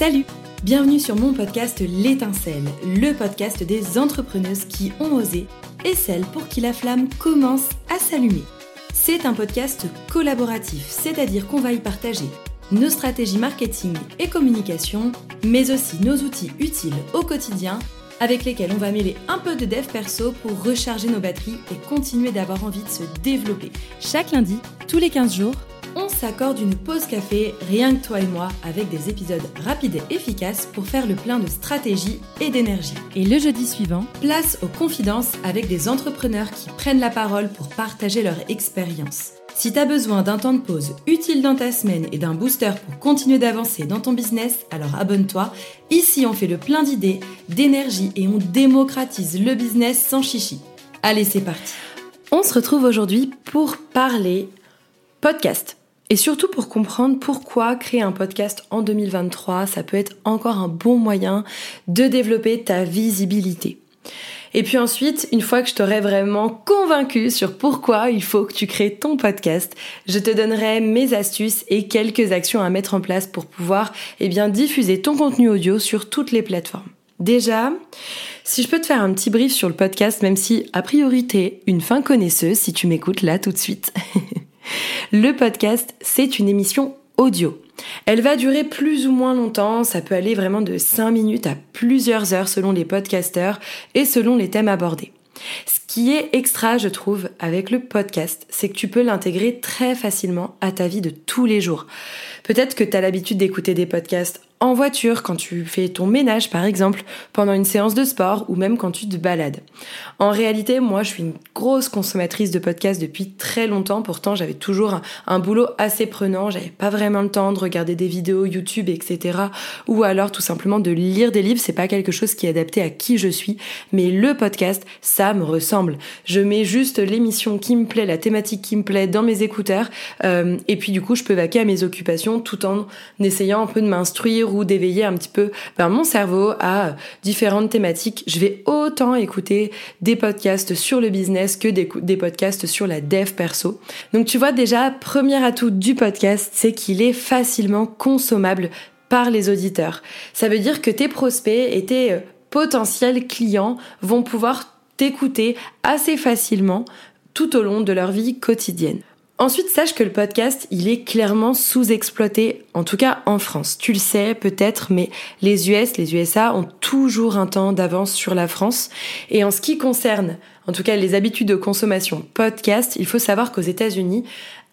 Salut Bienvenue sur mon podcast L'étincelle, le podcast des entrepreneuses qui ont osé et celles pour qui la flamme commence à s'allumer. C'est un podcast collaboratif, c'est-à-dire qu'on va y partager nos stratégies marketing et communication, mais aussi nos outils utiles au quotidien avec lesquels on va mêler un peu de dev perso pour recharger nos batteries et continuer d'avoir envie de se développer. Chaque lundi, tous les 15 jours, on s'accorde une pause café, rien que toi et moi, avec des épisodes rapides et efficaces pour faire le plein de stratégie et d'énergie. Et le jeudi suivant, place aux confidences avec des entrepreneurs qui prennent la parole pour partager leur expérience. Si t'as besoin d'un temps de pause utile dans ta semaine et d'un booster pour continuer d'avancer dans ton business, alors abonne-toi. Ici, on fait le plein d'idées, d'énergie et on démocratise le business sans chichi. Allez, c'est parti. On se retrouve aujourd'hui pour parler podcast. Et surtout pour comprendre pourquoi créer un podcast en 2023, ça peut être encore un bon moyen de développer ta visibilité. Et puis ensuite, une fois que je t'aurai vraiment convaincu sur pourquoi il faut que tu crées ton podcast, je te donnerai mes astuces et quelques actions à mettre en place pour pouvoir eh bien, diffuser ton contenu audio sur toutes les plateformes. Déjà, si je peux te faire un petit brief sur le podcast, même si a priori une fin connaisseuse si tu m'écoutes là tout de suite. Le podcast, c'est une émission audio. Elle va durer plus ou moins longtemps, ça peut aller vraiment de 5 minutes à plusieurs heures selon les podcasteurs et selon les thèmes abordés. Ce qui est extra, je trouve, avec le podcast, c'est que tu peux l'intégrer très facilement à ta vie de tous les jours. Peut-être que tu as l'habitude d'écouter des podcasts en voiture, quand tu fais ton ménage par exemple, pendant une séance de sport ou même quand tu te balades. En réalité, moi je suis une grosse consommatrice de podcasts depuis très longtemps, pourtant j'avais toujours un, boulot assez prenant, j'avais pas vraiment le temps de regarder des vidéos YouTube, etc. Ou alors tout simplement de lire des livres, c'est pas quelque chose qui est adapté à qui je suis, mais le podcast, ça me ressemble. Je mets juste l'émission qui me plaît, la thématique qui me plaît dans mes écouteurs, euh, et puis du coup je peux vaquer à mes occupations tout en essayant un peu de m'instruire ou d'éveiller un petit peu ben, mon cerveau à différentes thématiques. Je vais autant écouter des podcasts sur le business que des, des podcasts sur la dev perso. Donc tu vois déjà, premier atout du podcast, c'est qu'il est facilement consommable par les auditeurs. Ça veut dire que tes prospects et tes euh, potentiels clients vont pouvoir t'écouter assez facilement tout au long de leur vie quotidienne. Ensuite, sache que le podcast, il est clairement sous-exploité, en tout cas en France. Tu le sais peut-être, mais les US, les USA ont toujours un temps d'avance sur la France. Et en ce qui concerne, en tout cas, les habitudes de consommation podcast, il faut savoir qu'aux États-Unis,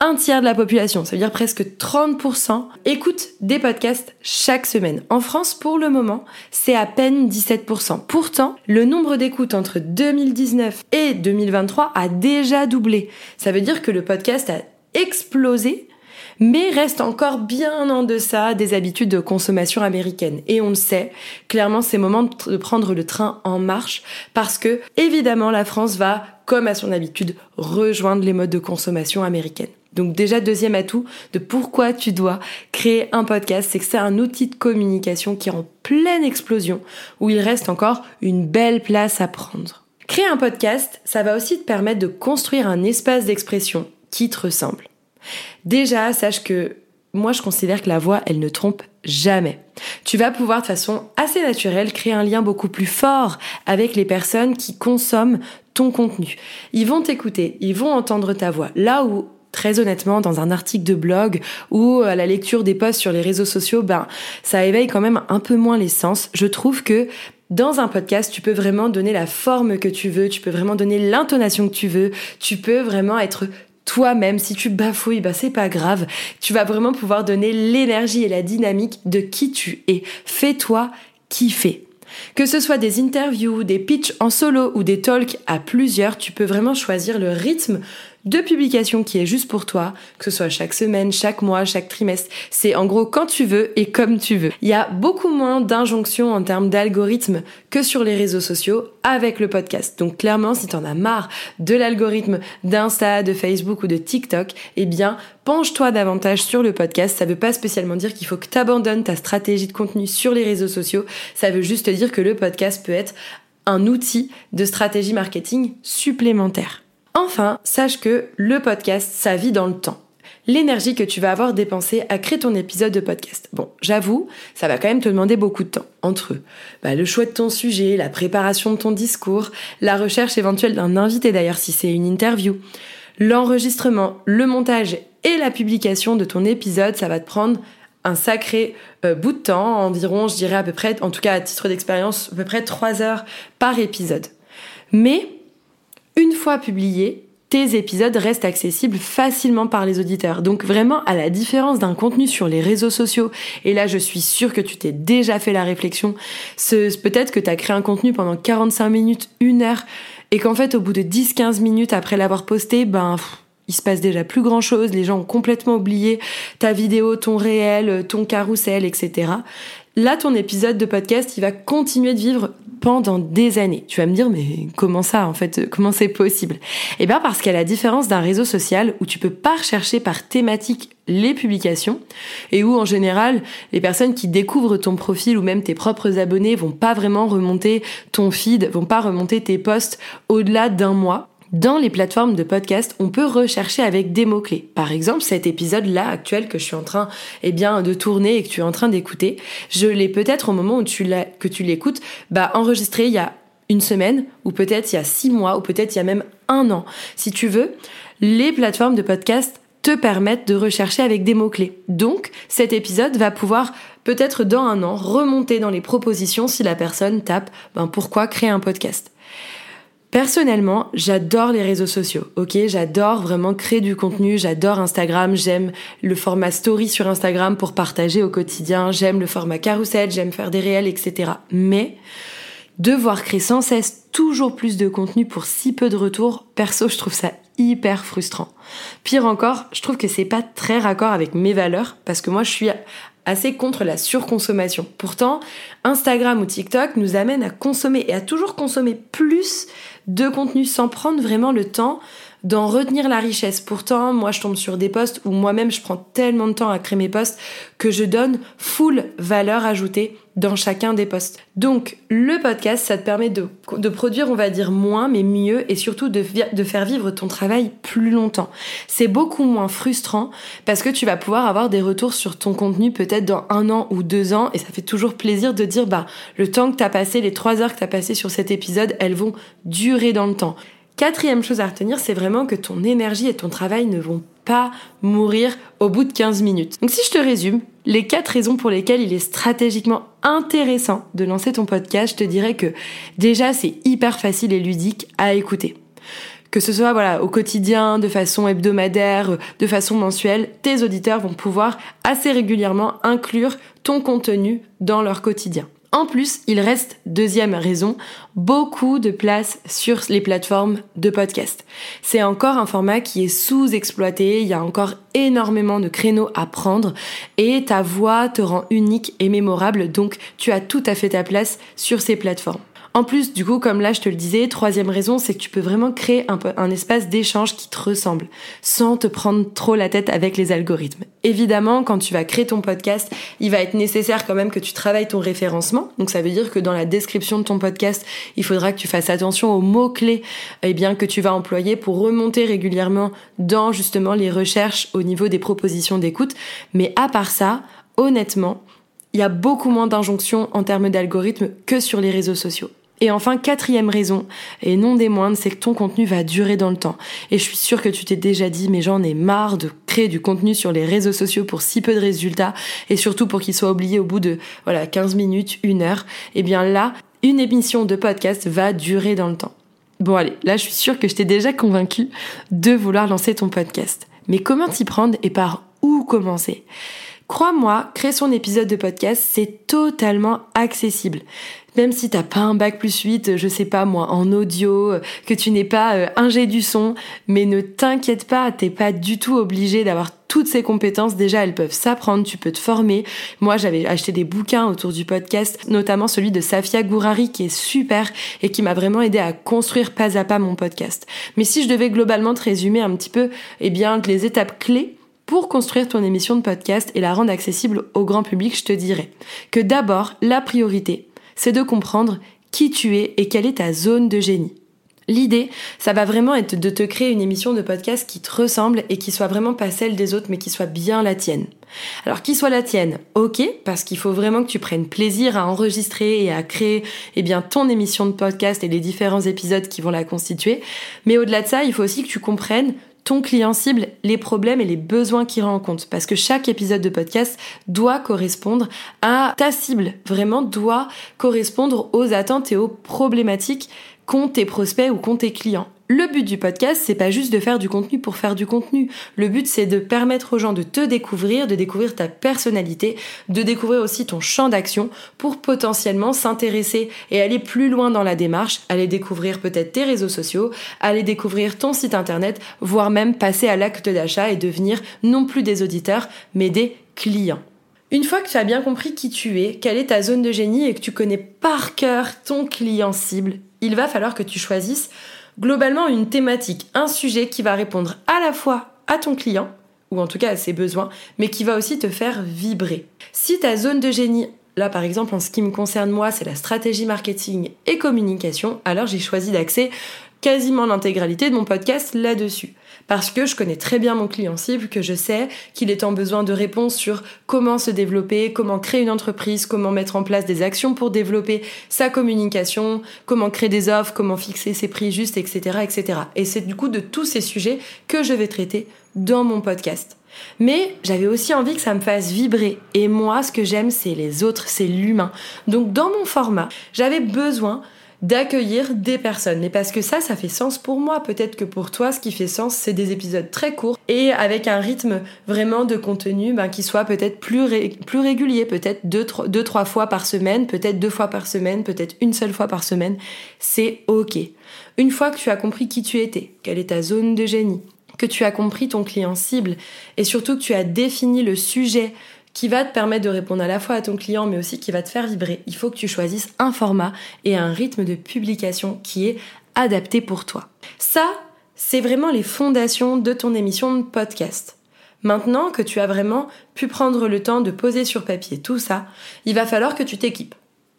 un tiers de la population, ça veut dire presque 30%, écoute des podcasts chaque semaine. En France, pour le moment, c'est à peine 17%. Pourtant, le nombre d'écoutes entre 2019 et 2023 a déjà doublé. Ça veut dire que le podcast a explosé mais reste encore bien en deçà des habitudes de consommation américaines. Et on le sait, clairement c'est moment de prendre le train en marche parce que évidemment la France va, comme à son habitude, rejoindre les modes de consommation américaines. Donc déjà, deuxième atout de pourquoi tu dois créer un podcast, c'est que c'est un outil de communication qui est en pleine explosion, où il reste encore une belle place à prendre. Créer un podcast, ça va aussi te permettre de construire un espace d'expression qui te ressemble. Déjà, sache que moi je considère que la voix, elle ne trompe jamais. Tu vas pouvoir de façon assez naturelle créer un lien beaucoup plus fort avec les personnes qui consomment ton contenu. Ils vont t'écouter, ils vont entendre ta voix. Là où très honnêtement, dans un article de blog ou à la lecture des posts sur les réseaux sociaux, ben, ça éveille quand même un peu moins les sens. Je trouve que dans un podcast, tu peux vraiment donner la forme que tu veux, tu peux vraiment donner l'intonation que tu veux, tu peux vraiment être toi-même. Si tu bafouilles, bah c'est pas grave. Tu vas vraiment pouvoir donner l'énergie et la dynamique de qui tu es. Fais-toi kiffer. Que ce soit des interviews, des pitchs en solo ou des talks à plusieurs, tu peux vraiment choisir le rythme de publication qui est juste pour toi, que ce soit chaque semaine, chaque mois, chaque trimestre. C'est en gros quand tu veux et comme tu veux. Il y a beaucoup moins d'injonctions en termes d'algorithme que sur les réseaux sociaux avec le podcast. Donc clairement, si t'en as marre de l'algorithme d'Insta, de Facebook ou de TikTok, eh bien, penche-toi davantage sur le podcast. Ça veut pas spécialement dire qu'il faut que t'abandonnes ta stratégie de contenu sur les réseaux sociaux. Ça veut juste dire que le podcast peut être un outil de stratégie marketing supplémentaire. Enfin, sache que le podcast, ça vit dans le temps. l'énergie que tu vas avoir dépensée à créer ton épisode de podcast. Bon, j'avoue, ça va quand même te demander beaucoup de temps. Entre bah, le choix de ton sujet, la préparation de ton discours, la recherche éventuelle d'un invité d'ailleurs si c'est une interview, l'enregistrement, le montage et la publication de ton épisode, ça va te prendre un sacré euh, bout de temps, environ, je dirais à peu près, en tout cas à titre d'expérience, à peu près 3 heures par épisode. Mais, une fois publié, tes épisodes restent accessibles facilement par les auditeurs. Donc vraiment, à la différence d'un contenu sur les réseaux sociaux, et là je suis sûre que tu t'es déjà fait la réflexion, peut-être que tu as créé un contenu pendant 45 minutes, une heure, et qu'en fait au bout de 10-15 minutes après l'avoir posté, ben il se passe déjà plus grand chose, les gens ont complètement oublié ta vidéo, ton réel, ton carrousel, etc. Là, ton épisode de podcast, il va continuer de vivre pendant des années. Tu vas me dire, mais comment ça, en fait, comment c'est possible? Eh bien, parce qu'à la différence d'un réseau social où tu peux pas rechercher par thématique les publications et où, en général, les personnes qui découvrent ton profil ou même tes propres abonnés vont pas vraiment remonter ton feed, vont pas remonter tes posts au-delà d'un mois. Dans les plateformes de podcast, on peut rechercher avec des mots-clés. Par exemple, cet épisode-là actuel que je suis en train eh de tourner et que tu es en train d'écouter, je l'ai peut-être au moment où tu que tu l'écoutes, bah, enregistré il y a une semaine, ou peut-être il y a six mois, ou peut-être il y a même un an. Si tu veux, les plateformes de podcast te permettent de rechercher avec des mots-clés. Donc, cet épisode va pouvoir peut-être dans un an remonter dans les propositions si la personne tape ben, pourquoi créer un podcast? Personnellement, j'adore les réseaux sociaux, ok? J'adore vraiment créer du contenu, j'adore Instagram, j'aime le format story sur Instagram pour partager au quotidien, j'aime le format carousel, j'aime faire des réels, etc. Mais devoir créer sans cesse toujours plus de contenu pour si peu de retours, perso, je trouve ça hyper frustrant. Pire encore, je trouve que c'est pas très raccord avec mes valeurs parce que moi je suis assez contre la surconsommation. Pourtant, Instagram ou TikTok nous amènent à consommer et à toujours consommer plus de contenu sans prendre vraiment le temps d'en retenir la richesse. Pourtant, moi, je tombe sur des posts où moi-même, je prends tellement de temps à créer mes posts que je donne full valeur ajoutée dans chacun des posts. Donc, le podcast, ça te permet de, produire, on va dire, moins, mais mieux, et surtout de, de faire vivre ton travail plus longtemps. C'est beaucoup moins frustrant parce que tu vas pouvoir avoir des retours sur ton contenu peut-être dans un an ou deux ans, et ça fait toujours plaisir de dire, bah, le temps que t'as passé, les trois heures que t'as passé sur cet épisode, elles vont durer dans le temps. Quatrième chose à retenir, c'est vraiment que ton énergie et ton travail ne vont pas mourir au bout de 15 minutes. Donc si je te résume, les quatre raisons pour lesquelles il est stratégiquement intéressant de lancer ton podcast, je te dirais que déjà c'est hyper facile et ludique à écouter. Que ce soit voilà au quotidien, de façon hebdomadaire, de façon mensuelle, tes auditeurs vont pouvoir assez régulièrement inclure ton contenu dans leur quotidien. En plus, il reste, deuxième raison, beaucoup de place sur les plateformes de podcast. C'est encore un format qui est sous-exploité, il y a encore énormément de créneaux à prendre et ta voix te rend unique et mémorable, donc tu as tout à fait ta place sur ces plateformes. En plus, du coup, comme là je te le disais, troisième raison, c'est que tu peux vraiment créer un, espace d'échange qui te ressemble, sans te prendre trop la tête avec les algorithmes. Évidemment, quand tu vas créer ton podcast, il va être nécessaire quand même que tu travailles ton référencement. Donc ça veut dire que dans la description de ton podcast, il faudra que tu fasses attention aux mots-clés eh bien, que tu vas employer pour remonter régulièrement dans justement les recherches au niveau des propositions d'écoute. Mais à part ça, honnêtement, il y a beaucoup moins d'injonctions en termes d'algorithmes que sur les réseaux sociaux. Et enfin, quatrième raison, et non des moindres, c'est que ton contenu va durer dans le temps. Et je suis sûre que tu t'es déjà dit, mais j'en ai marre de créer du contenu sur les réseaux sociaux pour si peu de résultats, et surtout pour qu'il soit oublié au bout de, voilà, 15 minutes, une heure. Et eh bien là, une émission de podcast va durer dans le temps. Bon allez, là je suis sûre que je t'ai déjà convaincu de vouloir lancer ton podcast. Mais comment t'y prendre et par où commencer? Crois-moi, créer son épisode de podcast, c'est totalement accessible. Même si t'as pas un bac plus 8, je sais pas moi, en audio, que tu n'es pas euh, ingé du son, mais ne t'inquiète pas, t'es pas du tout obligé d'avoir toutes ces compétences. Déjà, elles peuvent s'apprendre, tu peux te former. Moi, j'avais acheté des bouquins autour du podcast, notamment celui de Safia Gourari qui est super et qui m'a vraiment aidé à construire pas à pas mon podcast. Mais si je devais globalement te résumer un petit peu, eh bien, les étapes clés, pour construire ton émission de podcast et la rendre accessible au grand public, je te dirais que d'abord, la priorité, c'est de comprendre qui tu es et quelle est ta zone de génie. L'idée, ça va vraiment être de te créer une émission de podcast qui te ressemble et qui soit vraiment pas celle des autres, mais qui soit bien la tienne. Alors qui soit la tienne, ok, parce qu'il faut vraiment que tu prennes plaisir à enregistrer et à créer eh bien ton émission de podcast et les différents épisodes qui vont la constituer. Mais au-delà de ça, il faut aussi que tu comprennes ton client cible, les problèmes et les besoins qu'il rencontre. Parce que chaque épisode de podcast doit correspondre à ta cible, vraiment doit correspondre aux attentes et aux problématiques qu'ont tes prospects ou qu'ont tes clients. Le but du podcast, c'est pas juste de faire du contenu pour faire du contenu. Le but, c'est de permettre aux gens de te découvrir, de découvrir ta personnalité, de découvrir aussi ton champ d'action pour potentiellement s'intéresser et aller plus loin dans la démarche, aller découvrir peut-être tes réseaux sociaux, aller découvrir ton site internet, voire même passer à l'acte d'achat et devenir non plus des auditeurs, mais des clients. Une fois que tu as bien compris qui tu es, quelle est ta zone de génie et que tu connais par cœur ton client cible, il va falloir que tu choisisses globalement une thématique, un sujet qui va répondre à la fois à ton client, ou en tout cas à ses besoins, mais qui va aussi te faire vibrer. Si ta zone de génie, là par exemple en ce qui me concerne moi, c'est la stratégie marketing et communication, alors j'ai choisi d'axer quasiment l'intégralité de mon podcast là-dessus parce que je connais très bien mon client cible, que je sais qu'il est en besoin de réponses sur comment se développer, comment créer une entreprise, comment mettre en place des actions pour développer sa communication, comment créer des offres, comment fixer ses prix justes, etc., etc. Et c'est du coup de tous ces sujets que je vais traiter dans mon podcast. Mais j'avais aussi envie que ça me fasse vibrer. Et moi, ce que j'aime, c'est les autres, c'est l'humain. Donc dans mon format, j'avais besoin d'accueillir des personnes. Mais parce que ça, ça fait sens pour moi. Peut-être que pour toi, ce qui fait sens, c'est des épisodes très courts et avec un rythme vraiment de contenu ben, qui soit peut-être plus, plus régulier, peut-être deux, deux, trois fois par semaine, peut-être deux fois par semaine, peut-être une seule fois par semaine. C'est ok. Une fois que tu as compris qui tu étais, quelle est ta zone de génie, que tu as compris ton client cible et surtout que tu as défini le sujet qui va te permettre de répondre à la fois à ton client, mais aussi qui va te faire vibrer. Il faut que tu choisisses un format et un rythme de publication qui est adapté pour toi. Ça, c'est vraiment les fondations de ton émission de podcast. Maintenant que tu as vraiment pu prendre le temps de poser sur papier tout ça, il va falloir que tu t'équipes.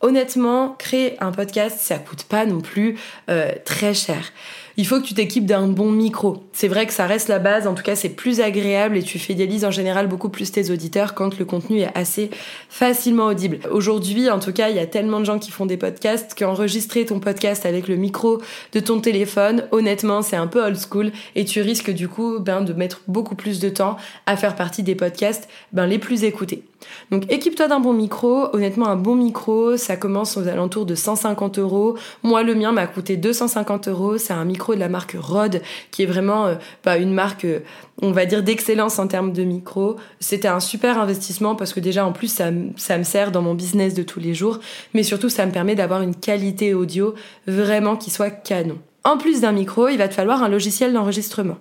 Honnêtement, créer un podcast, ça coûte pas non plus euh, très cher il faut que tu t'équipes d'un bon micro. C'est vrai que ça reste la base, en tout cas c'est plus agréable et tu fidélises en général beaucoup plus tes auditeurs quand le contenu est assez facilement audible. Aujourd'hui, en tout cas, il y a tellement de gens qui font des podcasts qu'enregistrer ton podcast avec le micro de ton téléphone, honnêtement, c'est un peu old school et tu risques du coup ben, de mettre beaucoup plus de temps à faire partie des podcasts ben, les plus écoutés. Donc équipe-toi d'un bon micro. Honnêtement, un bon micro, ça commence aux alentours de 150 euros. Moi, le mien m'a coûté 250 euros. C'est un micro de la marque Rode, qui est vraiment euh, bah, une marque, euh, on va dire, d'excellence en termes de micro. C'était un super investissement parce que déjà, en plus, ça, ça me sert dans mon business de tous les jours, mais surtout, ça me permet d'avoir une qualité audio vraiment qui soit canon. En plus d'un micro, il va te falloir un logiciel d'enregistrement.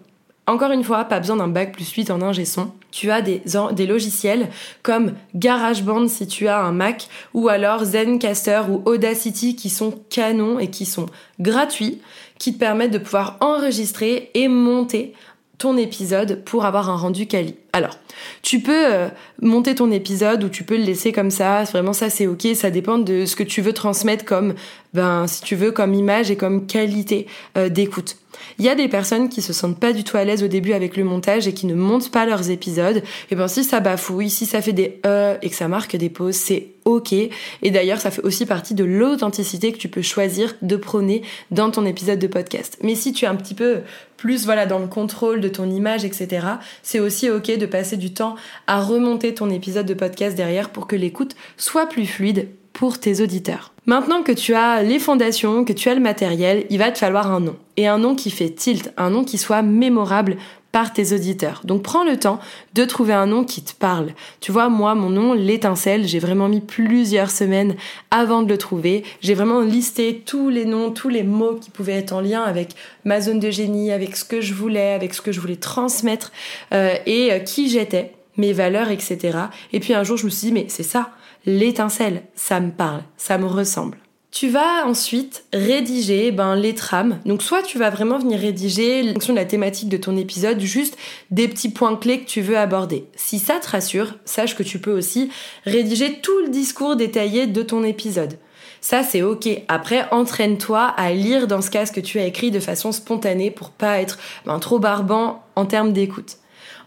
Encore une fois, pas besoin d'un bac plus 8 en ingé son. Tu as des, des logiciels comme GarageBand si tu as un Mac ou alors Zencaster ou Audacity qui sont canons et qui sont gratuits, qui te permettent de pouvoir enregistrer et monter ton épisode pour avoir un rendu quali. Alors, tu peux euh, monter ton épisode ou tu peux le laisser comme ça, vraiment ça c'est ok, ça dépend de ce que tu veux transmettre comme, ben si tu veux, comme image et comme qualité euh, d'écoute. Il y a des personnes qui se sentent pas du tout à l'aise au début avec le montage et qui ne montent pas leurs épisodes. Et ben si ça bafouille, si ça fait des euh et que ça marque des pauses, c'est ok. Et d'ailleurs, ça fait aussi partie de l'authenticité que tu peux choisir de prôner dans ton épisode de podcast. Mais si tu es un petit peu plus voilà dans le contrôle de ton image, etc., c'est aussi ok de passer du temps à remonter ton épisode de podcast derrière pour que l'écoute soit plus fluide pour tes auditeurs. Maintenant que tu as les fondations, que tu as le matériel, il va te falloir un nom. Et un nom qui fait tilt, un nom qui soit mémorable par tes auditeurs. Donc prends le temps de trouver un nom qui te parle. Tu vois, moi, mon nom, l'étincelle, j'ai vraiment mis plusieurs semaines avant de le trouver. J'ai vraiment listé tous les noms, tous les mots qui pouvaient être en lien avec ma zone de génie, avec ce que je voulais, avec ce que je voulais transmettre euh, et euh, qui j'étais, mes valeurs, etc. Et puis un jour, je me suis dit, mais c'est ça l'étincelle, ça me parle, ça me ressemble. Tu vas ensuite rédiger ben, les trames. Donc soit tu vas vraiment venir rédiger, en fonction de la thématique de ton épisode, juste des petits points clés que tu veux aborder. Si ça te rassure, sache que tu peux aussi rédiger tout le discours détaillé de ton épisode. Ça, c'est ok. Après, entraîne-toi à lire dans ce cas ce que tu as écrit de façon spontanée pour pas être ben, trop barbant en termes d'écoute.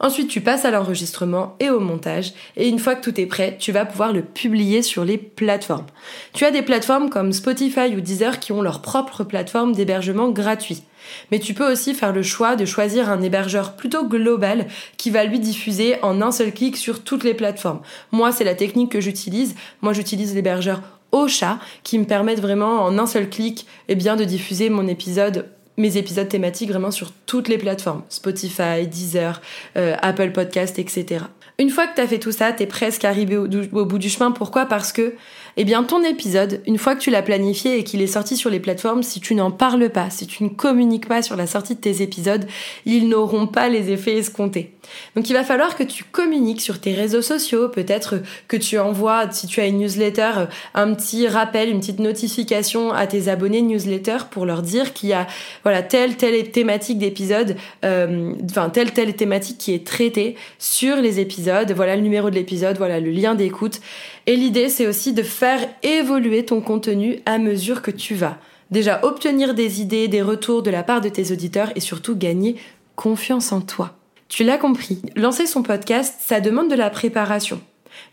Ensuite, tu passes à l'enregistrement et au montage. Et une fois que tout est prêt, tu vas pouvoir le publier sur les plateformes. Tu as des plateformes comme Spotify ou Deezer qui ont leur propre plateforme d'hébergement gratuit. Mais tu peux aussi faire le choix de choisir un hébergeur plutôt global qui va lui diffuser en un seul clic sur toutes les plateformes. Moi, c'est la technique que j'utilise. Moi, j'utilise l'hébergeur Ocha qui me permettent vraiment en un seul clic eh bien, de diffuser mon épisode mes épisodes thématiques vraiment sur toutes les plateformes, Spotify, Deezer, euh, Apple Podcast, etc. Une fois que tu as fait tout ça, tu es presque arrivé au, bout du chemin. Pourquoi? Parce que eh bien ton épisode, une fois que tu l'as planifié et qu'il est sorti sur les plateformes, si tu n'en parles pas, si tu ne communiques pas sur la sortie de tes épisodes, ils n'auront pas les effets escomptés. Donc il va falloir que tu communiques sur tes réseaux sociaux, peut-être que tu envoies, si tu as une newsletter, un petit rappel, une petite notification à tes abonnés newsletter pour leur dire qu'il y a voilà telle telle thématique d'épisode, euh, enfin telle telle thématique qui est traitée sur les épisodes, voilà le numéro de l'épisode, voilà le lien d'écoute. Et l'idée c'est aussi de faire évoluer ton contenu à mesure que tu vas. Déjà obtenir des idées, des retours de la part de tes auditeurs et surtout gagner confiance en toi. Tu l'as compris, lancer son podcast, ça demande de la préparation.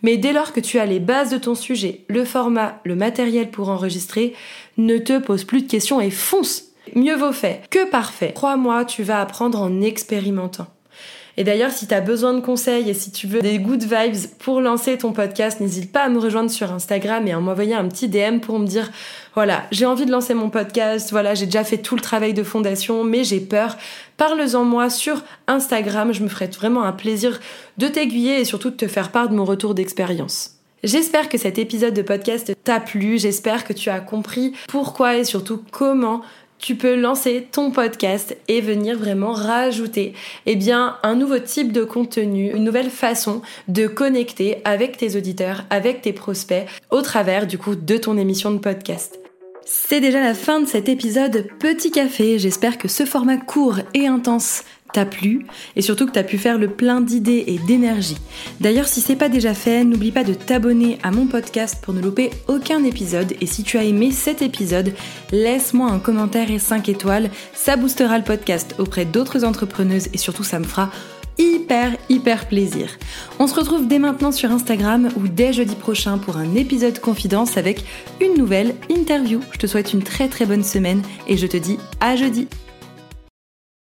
Mais dès lors que tu as les bases de ton sujet, le format, le matériel pour enregistrer, ne te pose plus de questions et fonce. Mieux vaut fait que parfait. Crois-moi, tu vas apprendre en expérimentant. Et d'ailleurs, si tu as besoin de conseils et si tu veux des good vibes pour lancer ton podcast, n'hésite pas à me rejoindre sur Instagram et à m'envoyer un petit DM pour me dire voilà, j'ai envie de lancer mon podcast, voilà, j'ai déjà fait tout le travail de fondation, mais j'ai peur. Parle-en moi sur Instagram, je me ferai vraiment un plaisir de t'aiguiller et surtout de te faire part de mon retour d'expérience. J'espère que cet épisode de podcast t'a plu, j'espère que tu as compris pourquoi et surtout comment tu peux lancer ton podcast et venir vraiment rajouter eh bien un nouveau type de contenu, une nouvelle façon de connecter avec tes auditeurs, avec tes prospects au travers du coup de ton émission de podcast. C'est déjà la fin de cet épisode Petit Café. J'espère que ce format court et intense t'a plu et surtout que t'as pu faire le plein d'idées et d'énergie. D'ailleurs, si c'est pas déjà fait, n'oublie pas de t'abonner à mon podcast pour ne louper aucun épisode. Et si tu as aimé cet épisode, laisse-moi un commentaire et 5 étoiles. Ça boostera le podcast auprès d'autres entrepreneuses et surtout ça me fera hyper hyper plaisir. On se retrouve dès maintenant sur Instagram ou dès jeudi prochain pour un épisode confidence avec une nouvelle interview. Je te souhaite une très très bonne semaine et je te dis à jeudi.